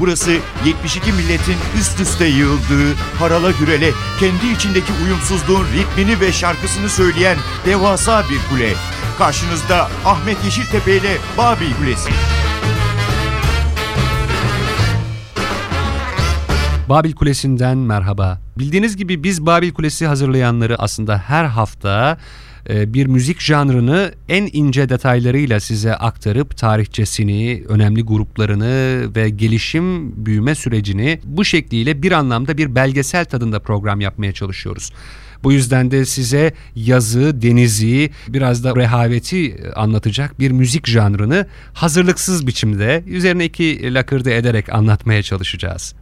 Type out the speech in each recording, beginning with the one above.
Burası 72 milletin üst üste yığıldığı, harala gürele, kendi içindeki uyumsuzluğun ritmini ve şarkısını söyleyen devasa bir kule. Karşınızda Ahmet Yeşiltepe ile Babil Kulesi. Babil Kulesi'nden merhaba. Bildiğiniz gibi biz Babil Kulesi hazırlayanları aslında her hafta bir müzik janrını en ince detaylarıyla size aktarıp tarihçesini, önemli gruplarını ve gelişim büyüme sürecini bu şekliyle bir anlamda bir belgesel tadında program yapmaya çalışıyoruz. Bu yüzden de size yazı, denizi, biraz da rehaveti anlatacak bir müzik janrını hazırlıksız biçimde üzerine iki lakırdı ederek anlatmaya çalışacağız.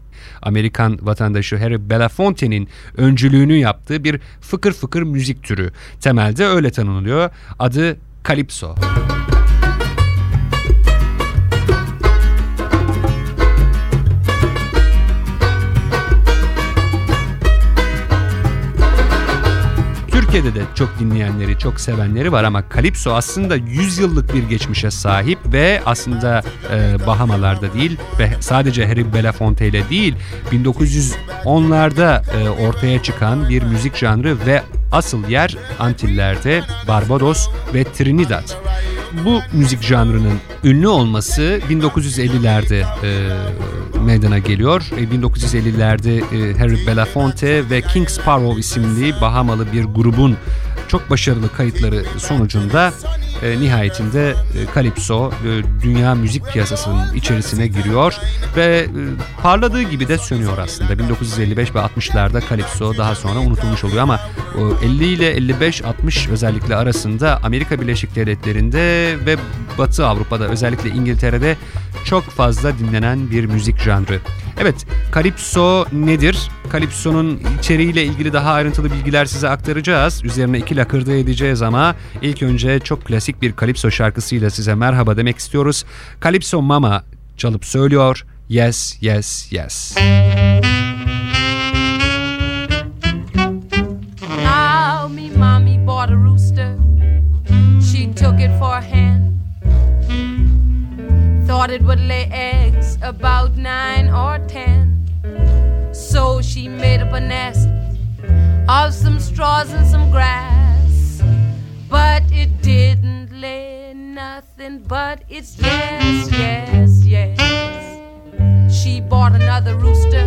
Amerikan vatandaşı Harry Belafonte'nin öncülüğünü yaptığı bir fıkır fıkır müzik türü. Temelde öyle tanınıyor. Adı Calypso. Türkiye'de de çok dinleyenleri, çok sevenleri var ama Calypso aslında 100 yıllık bir geçmişe sahip ve aslında e, Bahamalarda değil ve sadece Harry Belafonte ile değil 1910'larda e, ortaya çıkan bir müzik janrı ve asıl yer Antiller'de Barbados ve Trinidad bu müzik janrının ünlü olması 1950'lerde e, meydana geliyor. E, 1950'lerde e, Harry Belafonte ve King Sparrow isimli Bahamalı bir grubun çok başarılı kayıtları sonucunda e, nihayetinde e, Calypso e, dünya müzik piyasasının içerisine giriyor ve e, parladığı gibi de sönüyor aslında. 1955 ve 60'larda Calypso daha sonra unutulmuş oluyor ama e, 50 ile 55-60 özellikle arasında Amerika Birleşik Devletleri'nde ve Batı Avrupa'da özellikle İngiltere'de çok fazla dinlenen bir müzik janrı. Evet, Calypso nedir? Calypso'nun içeriğiyle ilgili daha ayrıntılı bilgiler size aktaracağız. Üzerine iki lakırdı edeceğiz ama ilk önce çok klasik bir Calypso şarkısıyla size merhaba demek istiyoruz. Calypso Mama çalıp söylüyor. Yes, yes, yes. Now me mommy bought a rooster. She took it for a hen. Thought it would lay eggs about nine or ten. So she made up a nest of some straws and some grass. But it didn't lay nothing but it's yes, yes, yes. She bought another rooster.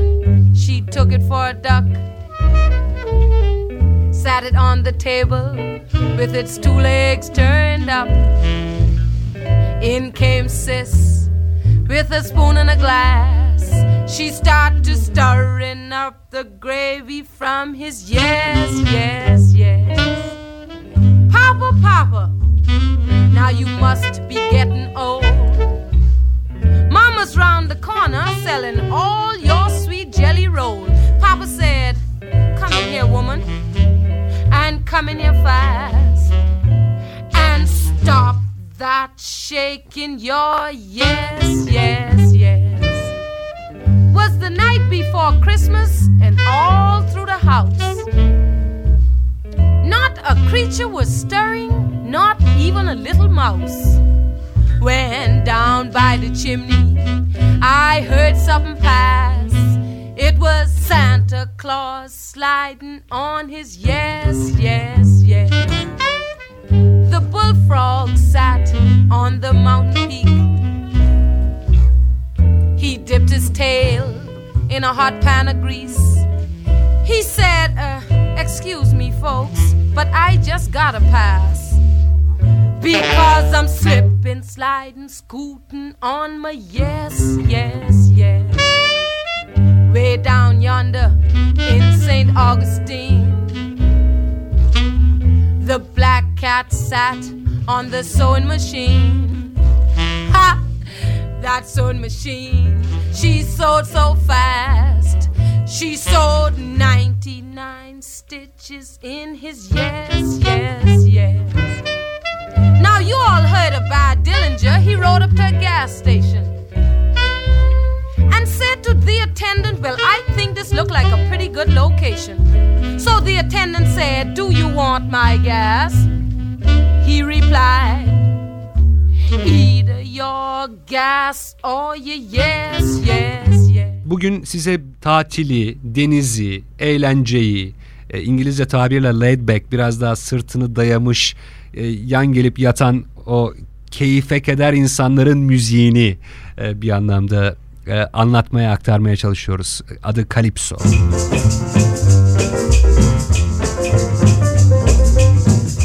She took it for a duck. Sat it on the table with its two legs turned up. In came Sis with a spoon and a glass. She started stirring up the gravy from his yes, yes, yes. Papa, Papa, now you must be getting old. Mama's round the corner selling all your sweet jelly roll. Papa said, Come in here, woman, and come in here fast, that shaking your yes, yes, yes. Was the night before Christmas and all through the house. Not a creature was stirring, not even a little mouse. When down by the chimney, I heard something pass. It was Santa Claus sliding on his yes, yes, yes. The bullfrog sat on the mountain peak. He dipped his tail in a hot pan of grease. He said, uh, Excuse me, folks, but I just gotta pass. Because I'm slipping, sliding, scooting on my yes, yes, yes. Way down yonder in St. Augustine. The black cat sat on the sewing machine. Ha! That sewing machine, she sewed so fast. She sewed 99 stitches in his yes, yes, yes. Now you all heard about Dillinger. He rode up to a gas station and said to the attendant, Well, I think this looked like a pretty good location. So the attendant said, Do you want my gas? He replied, Either your gas or your yes, yes, bugün size tatili, denizi, eğlenceyi, e, İngilizce tabirle laid back biraz daha sırtını dayamış, e, yan gelip yatan o keyfe keder insanların müziğini e, bir anlamda anlatmaya aktarmaya çalışıyoruz. Adı Calypso.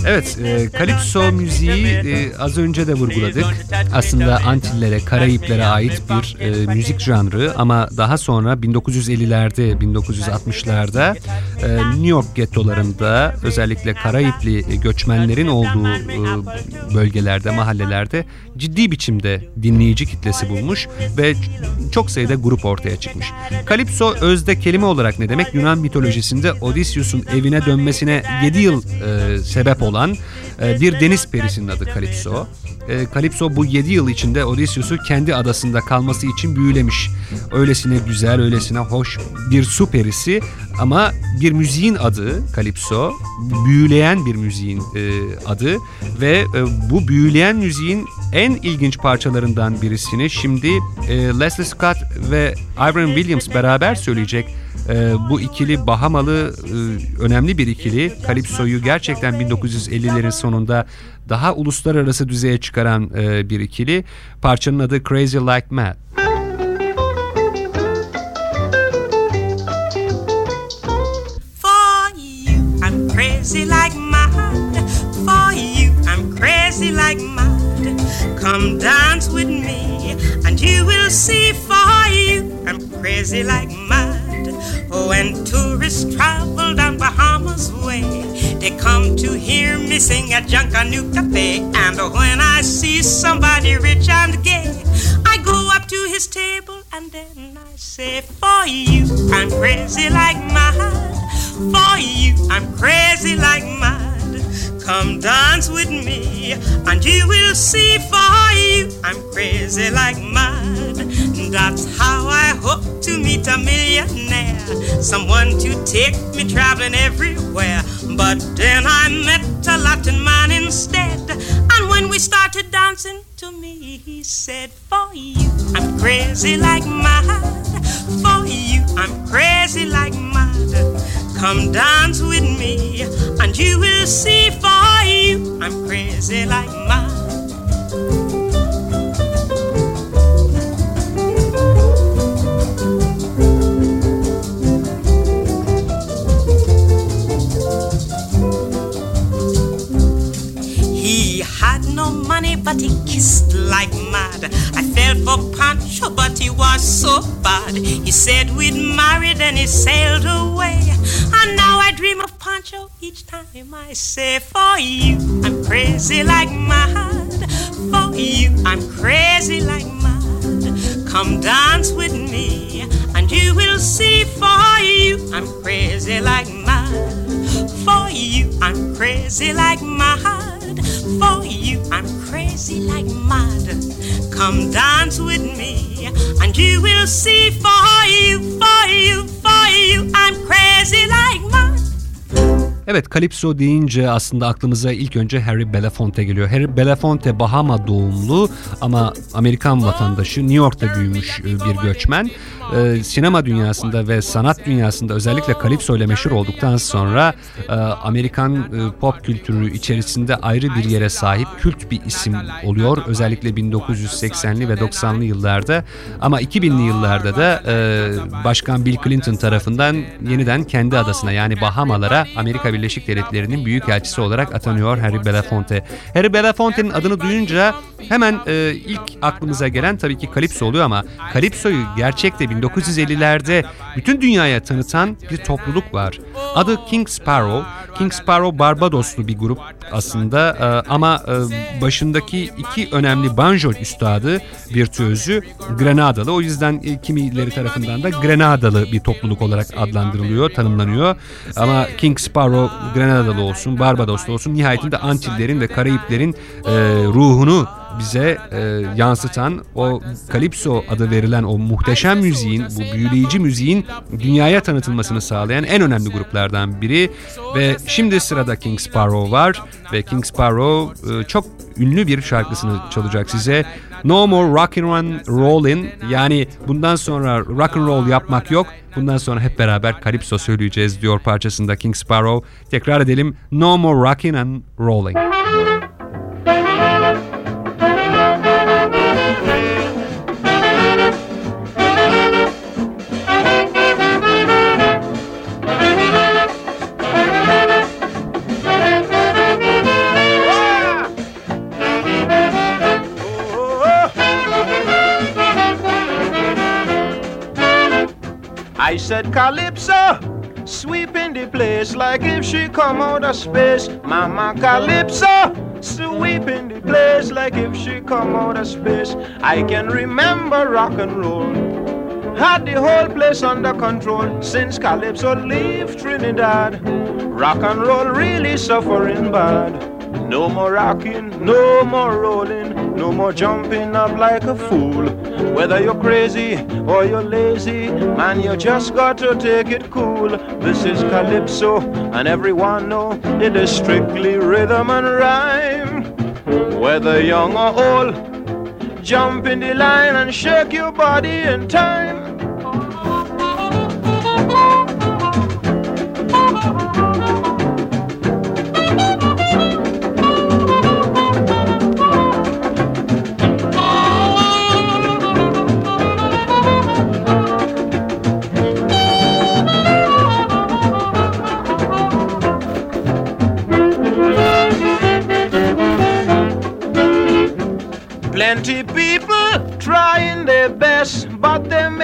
Evet, e, Calypso müziği e, az önce de vurguladık. Aslında Antillere, Karayiplere ait bir e, müzik janrı ama daha sonra 1950'lerde, 1960'larda e, New York gettolarında özellikle Karayipli göçmenlerin olduğu e, bölgelerde, mahallelerde ciddi biçimde dinleyici kitlesi bulmuş ve çok sayıda grup ortaya çıkmış. Calypso özde kelime olarak ne demek? Yunan mitolojisinde Odysseus'un evine dönmesine 7 yıl e, sebep olan e, bir deniz perisinin adı Calypso. E, Calypso bu 7 yıl içinde Odysseus'u kendi adasında kalması için büyülemiş. Öylesine güzel, öylesine hoş bir su perisi ama bir müziğin adı Calypso, büyüleyen bir müziğin e, adı ve e, bu büyüleyen müziğin en ilginç parçalarından birisini şimdi e, Leslie Scott ve Ivan Williams beraber söyleyecek. E, bu ikili Bahamalı e, önemli bir ikili. Calypso'yu gerçekten 1950'lerin sonunda daha uluslararası düzeye çıkaran e, bir ikili. Parçanın adı Crazy Like Mad. Dance with me, and you will see. For you, I'm crazy like mad. Oh, when tourists travel down Bahamas way, they come to hear me sing at Junkanoo Cafe. And when I see somebody rich and gay, I go up to his table and then I say, For you, I'm crazy like mad. For you, I'm crazy like mad. Come dance with me, and you will see. For you, I'm crazy like mad. That's how I hope to meet a millionaire. Someone to take me traveling everywhere. But then I met a Latin man instead. And when we started dancing to me, he said, For you, I'm crazy like mad. For you, I'm crazy like mad. Come dance with me, and you will see. For you, I'm crazy like mad. Money, but he kissed like mad. I fell for Pancho, but he was so bad. He said we'd marry, then he sailed away. And now I dream of Pancho each time I say, For you, I'm crazy like mad. For you, I'm crazy like mad. Come dance with me, and you will see. For you, I'm crazy like mad. For you, I'm crazy like mad. For you, I'm crazy like mad. Come dance with me, and you will see. For you, for you, for you, I'm crazy like mad. Evet Calypso deyince aslında aklımıza ilk önce Harry Belafonte geliyor. Harry Belafonte Bahama doğumlu ama Amerikan vatandaşı New York'ta büyümüş e, bir göçmen. Ee, sinema dünyasında ve sanat dünyasında özellikle Calypso ile meşhur olduktan sonra e, Amerikan e, pop kültürü içerisinde ayrı bir yere sahip kült bir isim oluyor. Özellikle 1980'li ve 90'lı yıllarda ama 2000'li yıllarda da e, Başkan Bill Clinton tarafından yeniden kendi adasına yani Bahamalara Amerika Birleşik Devletleri'nin büyükelçisi olarak atanıyor Harry Belafonte. Harry Belafonte'nin adını duyunca hemen e, ilk aklımıza gelen tabii ki Calypso oluyor ama Calypso'yu gerçekte 1950'lerde bütün dünyaya tanıtan bir topluluk var. Adı King Sparrow. King Sparrow Barbadoslu bir grup aslında e, ama e, başındaki iki önemli banjo üstadı virtüözü Grenadalı. O yüzden e, kimileri tarafından da Grenadalı bir topluluk olarak adlandırılıyor, tanımlanıyor. Ama King Sparrow Grenadalı olsun, Barbadoslu olsun nihayetinde Antillerin ve Karayiplerin e, ruhunu bize e, yansıtan o Calypso adı verilen o muhteşem müziğin, bu büyüleyici müziğin dünyaya tanıtılmasını sağlayan en önemli gruplardan biri ve şimdi sırada King Sparrow var ve King Sparrow e, çok ünlü bir şarkısını çalacak size. No more rock and rollin yani bundan sonra rock and roll yapmak yok. Bundan sonra hep beraber Calypso söyleyeceğiz diyor parçasında King Sparrow. Tekrar edelim. No more rockin' and rolling. Calypso, sweeping the place like if she come out of space. Mama Calypso, sweeping the place like if she come out of space. I can remember rock and roll. Had the whole place under control since Calypso leave Trinidad. Rock and roll really suffering bad. No more rocking, no more rolling, no more jumping up like a fool. Whether you're crazy or you're lazy, man, you just got to take it cool. This is Calypso, and everyone know it is strictly rhythm and rhyme. Whether young or old, jump in the line and shake your body in time.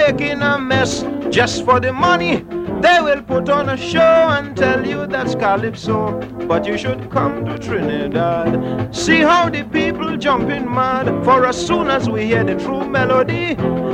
Making a mess just for the money. They will put on a show and tell you that's Calypso, but you should come to Trinidad. See how the people jumping mad, for as soon as we hear the true melody,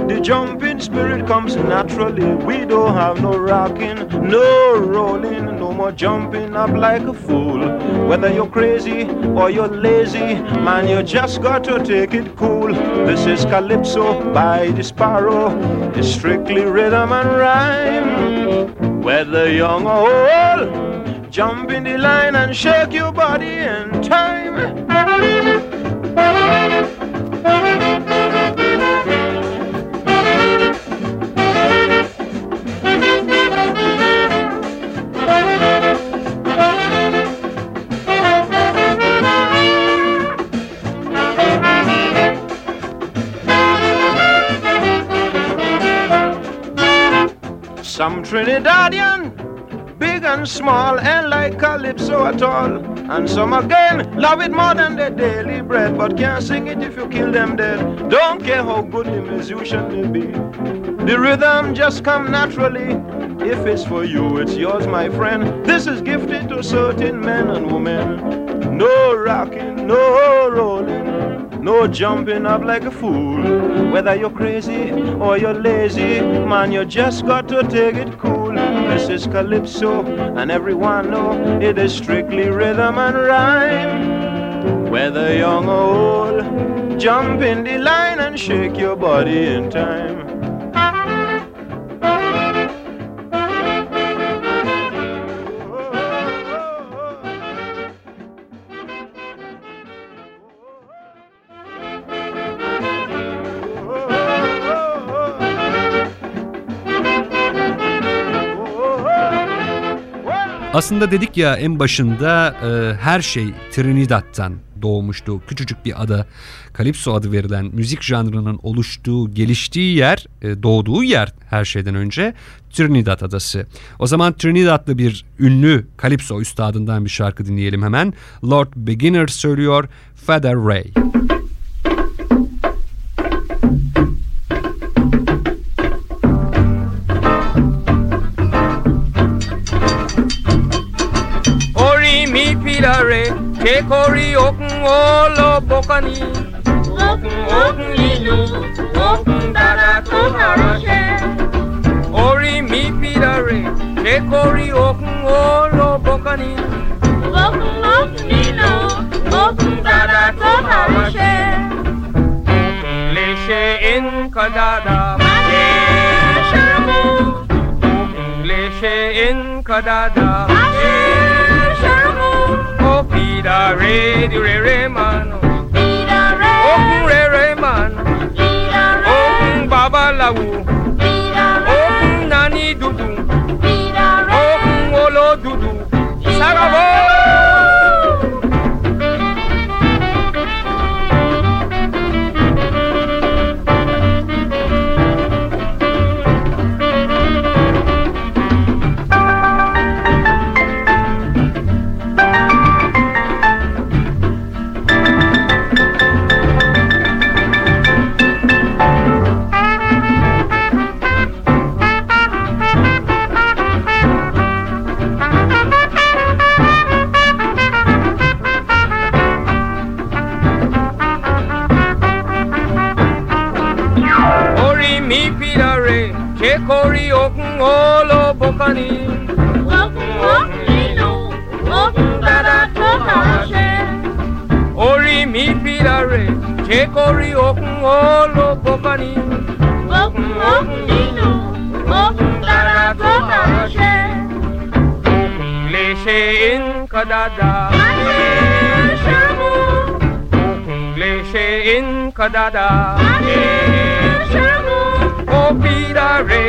the jumping spirit comes naturally. We don't have no rocking, no rolling, no more jumping up like a fool. Whether you're crazy or you're lazy, man, you just got to take it cool. This is Calypso by the Sparrow. It's strictly rhythm and rhyme. Whether young or old, jump in the line and shake your body in time. Some Trinidadian, big and small, and like Calypso at all. And some again love it more than their daily bread, but can't sing it if you kill them dead. Don't care how good the musician may be. The rhythm just come naturally. If it's for you, it's yours, my friend. This is gifted to certain men and women. No rocking, no rolling, no jumping up like a fool. Whether you're crazy or you're lazy, man, you just got to take it cool. This is Calypso, and everyone know it is strictly rhythm and rhyme. Whether young or old, jump in the line and shake your body in time. Aslında dedik ya en başında e, her şey Trinidad'dan doğmuştu. Küçücük bir ada, Calypso adı verilen müzik janrının oluştuğu, geliştiği yer, e, doğduğu yer her şeyden önce Trinidad adası. O zaman Trinidad'lı bir ünlü Calypso üstadından bir şarkı dinleyelim hemen. Lord Beginner söylüyor Feather Ray. Ori mi pilare, ke kori okun olo bokani. Okun okun ilu, okun dada to harashe. Ori mi pilare, ke kori okun olo bokani. Okun okun ilu, okun dada to harashe. Okun leshe in kadada. Okun leshe in kadada. Oh, Ida re di re re man. Ida re. Okun re re man. Ida re. Okun babaláwo. Ida re. Okun nani dúdú. Ida re. Okun olódùdú. Sarabo. Nǹkan dáadáa. ayé ṣàmú. Ó bíra re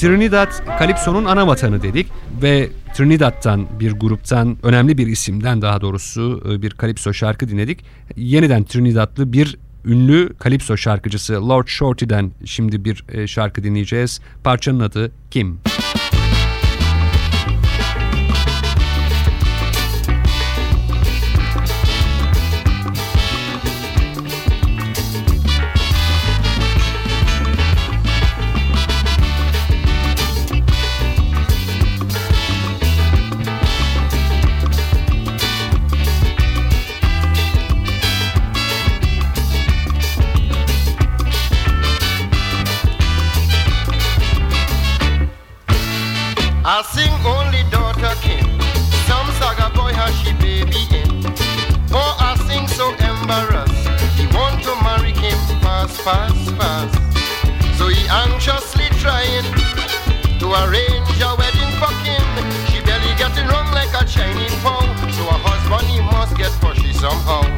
Trinidad Kalipso'nun ana vatanı dedik ve Trinidad'dan bir gruptan önemli bir isimden daha doğrusu e, bir Kalipso şarkı dinledik. Yeniden Trinidadlı bir ünlü Kalipso şarkıcısı Lord Shorty'den şimdi bir e, şarkı dinleyeceğiz. Parçanın adı Kim? I sing only daughter Kim. Some saga boy has she baby in. Oh, I sing so embarrassed. He want to marry Kim fast, fast, fast. So he anxiously trying to arrange a wedding for Kim. She belly getting wrong like a Chinese pow. So her husband he must get pushy somehow.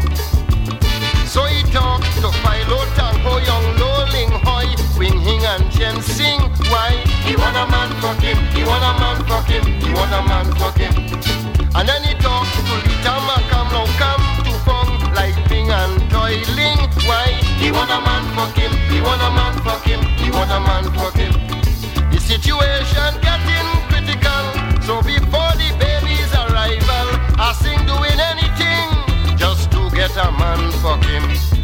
So he talked to Philo Hing Sing. Why? He want a man fuck him, he want a man fuck him, he want a man fuck him. And then he talked to Lita Macam, now come to Fong, Lightning and Toiling. Why? He want a man fuck him, he want a man fuck him, he want a man fuck him. The situation getting critical, so before the baby's arrival, I sing doing anything just to get a man fuck him.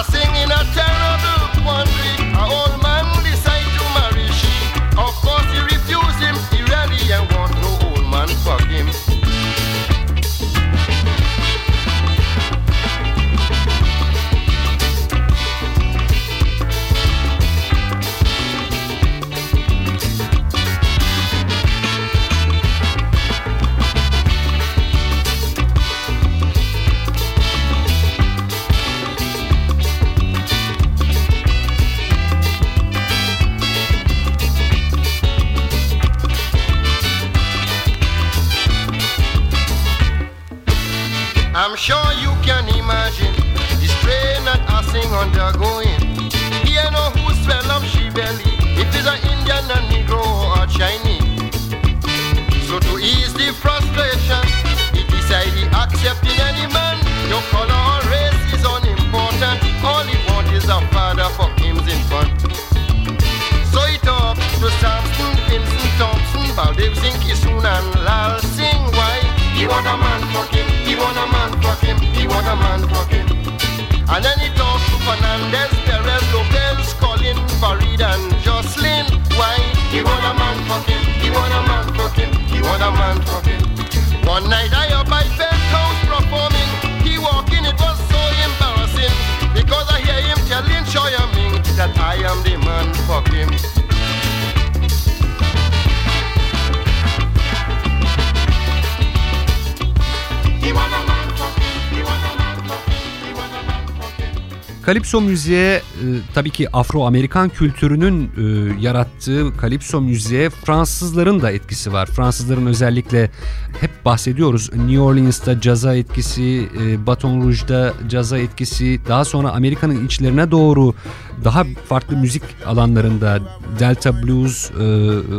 I sing in a terrible a man fuck him, he want a man fuck him. And then he talks to Fernandez, Perez, Lopez, Colin, Farid and Jocelyn. Why? He want a man fuck him, he want a man fuck him, he want a man fuck him. One night I up I felt house performing. He walking, it was so embarrassing. Because I hear him telling Shoya Ming that I am the man fuck him. He want a Kalipso müziğe e, tabii ki Afro-Amerikan kültürünün e, yarattığı kalipso müziğe Fransızların da etkisi var. Fransızların özellikle hep bahsediyoruz. New Orleans'ta caza etkisi, e, Baton Rouge'da caza etkisi, daha sonra Amerika'nın içlerine doğru daha farklı müzik alanlarında Delta Blues, e,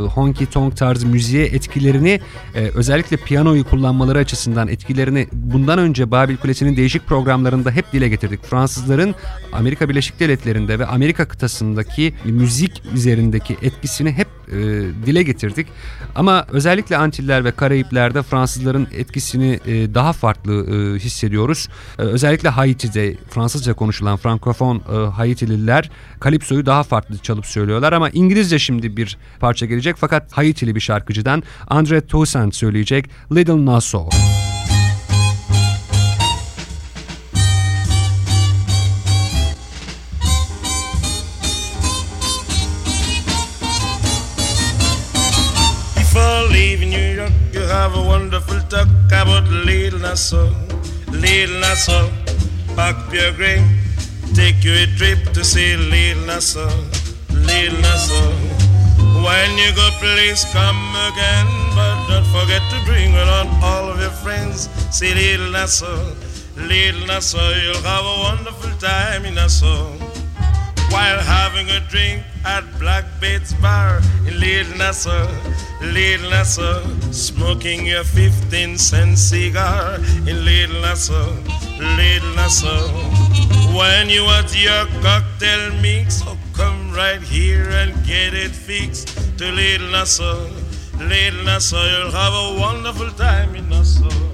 honky tonk tarzı müziğe etkilerini e, özellikle piyanoyu kullanmaları açısından etkilerini bundan önce Babil Kulesi'nin değişik programlarında hep dile getirdik. Fransızların Amerika Birleşik Devletleri'nde ve Amerika kıtasındaki müzik üzerindeki etkisini hep e, dile getirdik. Ama özellikle Antiller ve Karayipler'de Fransızların etkisini e, daha farklı e, hissediyoruz. E, özellikle Haiti'de Fransızca konuşulan Frankofon e, Haitililer Kalipso'yu daha farklı çalıp söylüyorlar ama İngilizce şimdi bir parça gelecek fakat Haitili bir şarkıcıdan Andre Toussaint söyleyecek Little Nassau. Have a wonderful talk about Little Nassau, Little Nassau. Pack your grain, take you a trip to see Little Nassau, Little Nassau. When you go, please come again, but don't forget to bring along all of your friends. See Little Nassau, Little Nassau. You'll have a wonderful time in Nassau while having a drink at Blackbeard's Bar in Little Nassau, Little Nassau, smoking your 15 cent cigar in Little Nassau, Little Nassau. When you want your cocktail mix, oh, come right here and get it fixed to Little Nassau, Little Nassau. You'll have a wonderful time in Nassau.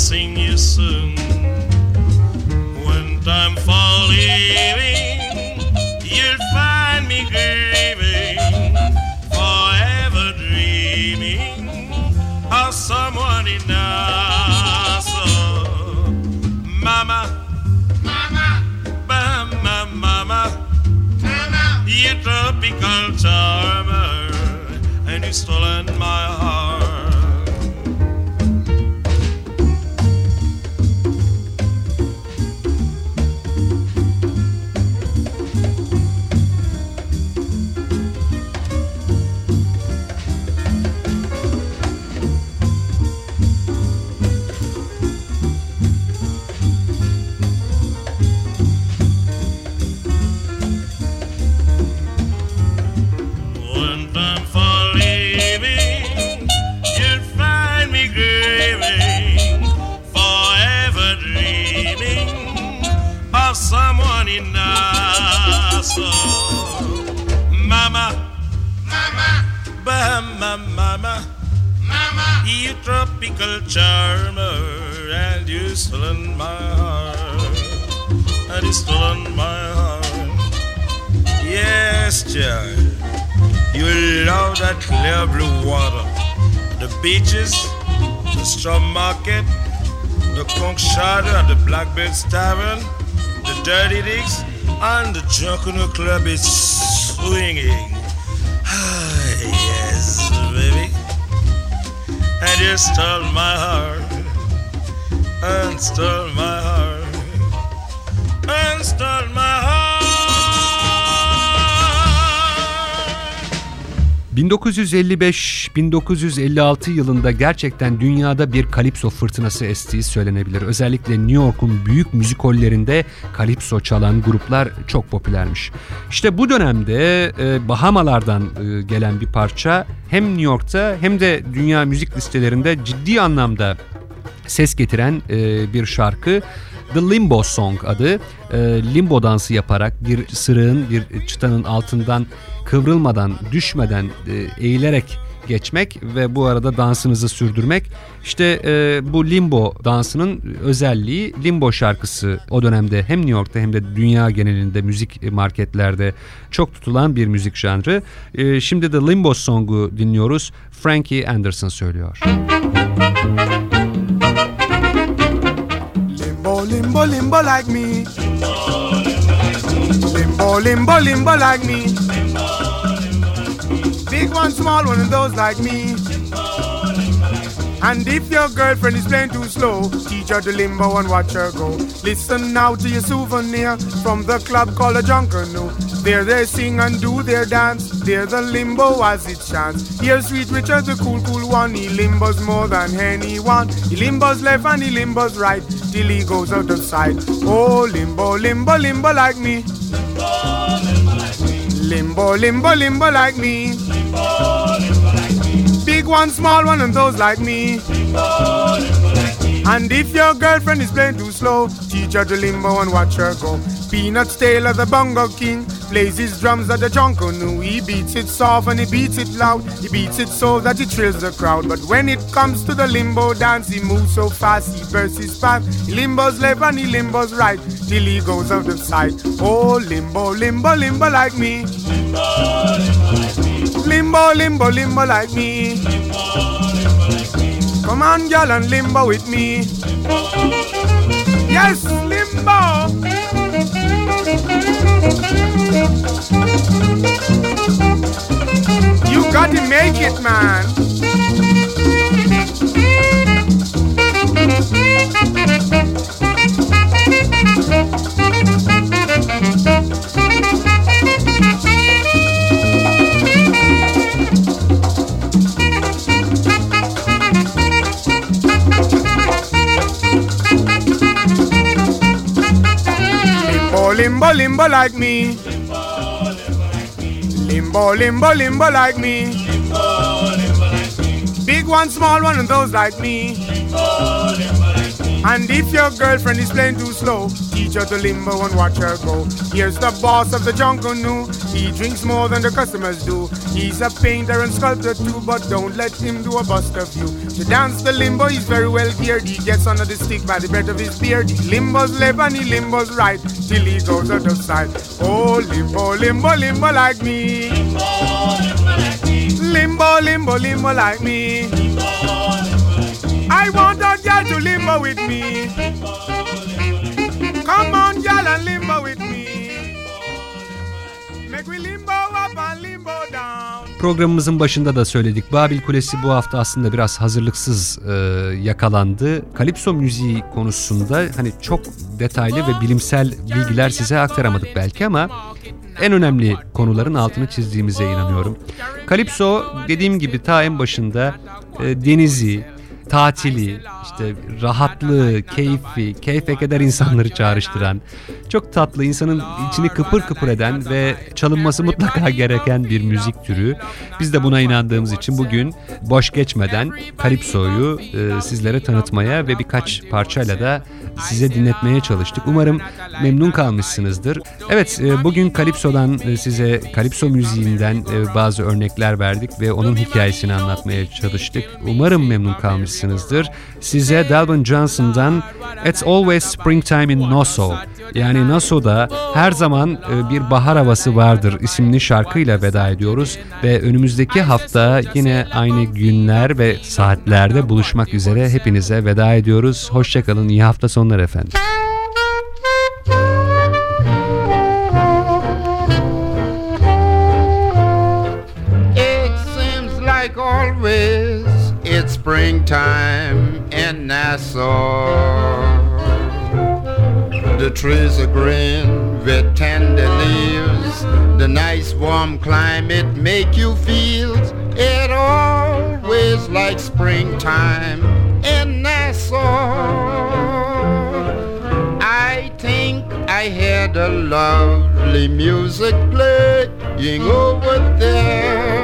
Seeing you soon. And the Junkanoo club is swinging. Ah, yes, baby. And you stole my heart, and stole my heart, and stole my 1955-1956 yılında gerçekten dünyada bir kalipso fırtınası estiği söylenebilir. Özellikle New York'un büyük müzikollerinde kalipso çalan gruplar çok popülermiş. İşte bu dönemde e, Bahamalardan e, gelen bir parça hem New York'ta hem de dünya müzik listelerinde ciddi anlamda ses getiren e, bir şarkı. The Limbo Song adı. E, limbo dansı yaparak bir sırığın, bir çıtanın altından kıvrılmadan, düşmeden, e, eğilerek geçmek ve bu arada dansınızı sürdürmek. İşte e, bu limbo dansının özelliği limbo şarkısı o dönemde hem New York'ta hem de dünya genelinde müzik marketlerde çok tutulan bir müzik janrı. E, şimdi de limbo song'u dinliyoruz. Frankie Anderson söylüyor. Limbo, limbo, limbo like me. Limbo, limbo, limbo like me. Big one, small one, and those like me. And if your girlfriend is playing too slow, teach her to limbo and watch her go. Listen now to your souvenir from the club called a Junkanoo. There they sing and do their dance. There the limbo as it chants. Here sweet Richard, the cool, cool one. He limbos more than anyone. He limbos left and he limbos right till he goes out of sight. Oh, limbo, limbo, limbo like me. Limbo, limbo, limbo like me. Big one, small one, and those like me. And if your girlfriend is playing too slow, teach her to limbo and watch her go. Peanuts Taylor, the bongo king, plays his drums at the Junkanoo. He beats it soft and he beats it loud. He beats it so that it thrills the crowd. But when it comes to the limbo dance, he moves so fast, he bursts his path. He limbos left and he limbos right, till he goes out of sight. Oh, limbo, limbo, limbo like me. Limbo, limbo, limbo like me. Come on, girl, and limbo with me. Yes, You got to make it, man. Limbo, limbo, like me. Limbo, limbo, limbo like me. limbo limbo Big one, small one, and those like me. And if your girlfriend is playing too slow, teach her to limbo and watch her go. Here's the boss of the Junkanoo. He drinks more than the customers do. He's a painter and sculptor too, but don't let him do a bust of you. To dance the limbo, he's very well geared. He gets under the stick by the breath of his beard. He limbos left and he limbos right till he goes out of sight. Oh, limbo, limbo, limbo like me. Limbo, limbo, limbo like me. I want a girl to limbo with me. Come on, girl, and limbo with me. Make we limbo up and limbo down. Programımızın başında da söyledik. Babil Kulesi bu hafta aslında biraz hazırlıksız e, yakalandı. Kalipso müziği konusunda hani çok detaylı ve bilimsel bilgiler size aktaramadık belki ama en önemli konuların altını çizdiğimize inanıyorum. Kalipso dediğim gibi ta en başında e, denizi, tatili, işte rahatlığı, keyfi, keyfe keder insanları çağrıştıran, çok tatlı, insanın içini kıpır kıpır eden ve çalınması mutlaka gereken bir müzik türü. Biz de buna inandığımız için bugün boş geçmeden Kalipso'yu e, sizlere tanıtmaya ve birkaç parçayla da size dinletmeye çalıştık. Umarım memnun kalmışsınızdır. Evet, e, bugün Kalipso'dan e, size Kalipso müziğinden e, bazı örnekler verdik ve onun hikayesini anlatmaya çalıştık. Umarım memnun kalmışsınızdır. Size Dalvin Johnson'dan It's Always Springtime in Nassau yani Nassau'da her zaman e, bir bahar havası vardır isimli şarkıyla veda ediyoruz ve önümüzdeki hafta yine aynı günler ve saatlerde buluşmak üzere hepinize veda ediyoruz. Hoşçakalın, iyi hafta sonları efendim. Springtime in Nassau. The trees are green with tender leaves. The nice warm climate make you feel it always like springtime in Nassau. I think I heard a lovely music playing over there.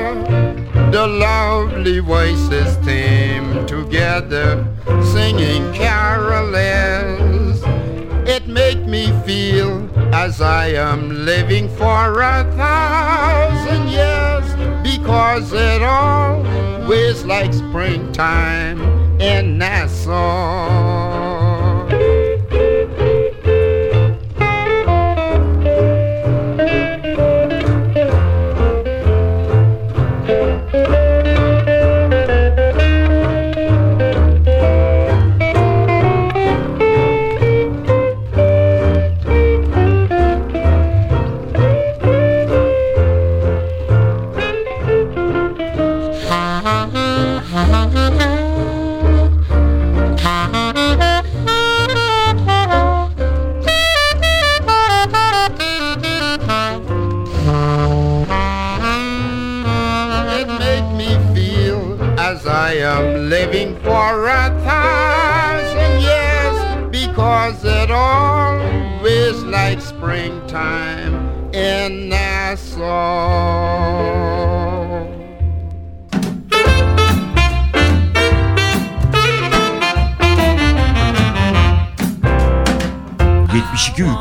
The lovely voices came together singing carols. It make me feel as I am living for a thousand years because it always like springtime in Nassau.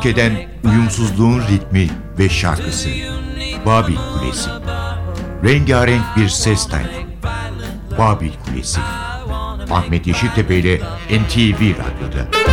...72 ülkeden uyumsuzluğun ritmi ve şarkısı. Babil Kulesi. Rengarenk bir ses tayfı. Babil Kulesi. Ahmet Yeşiltepe ile NTV Radyo'da.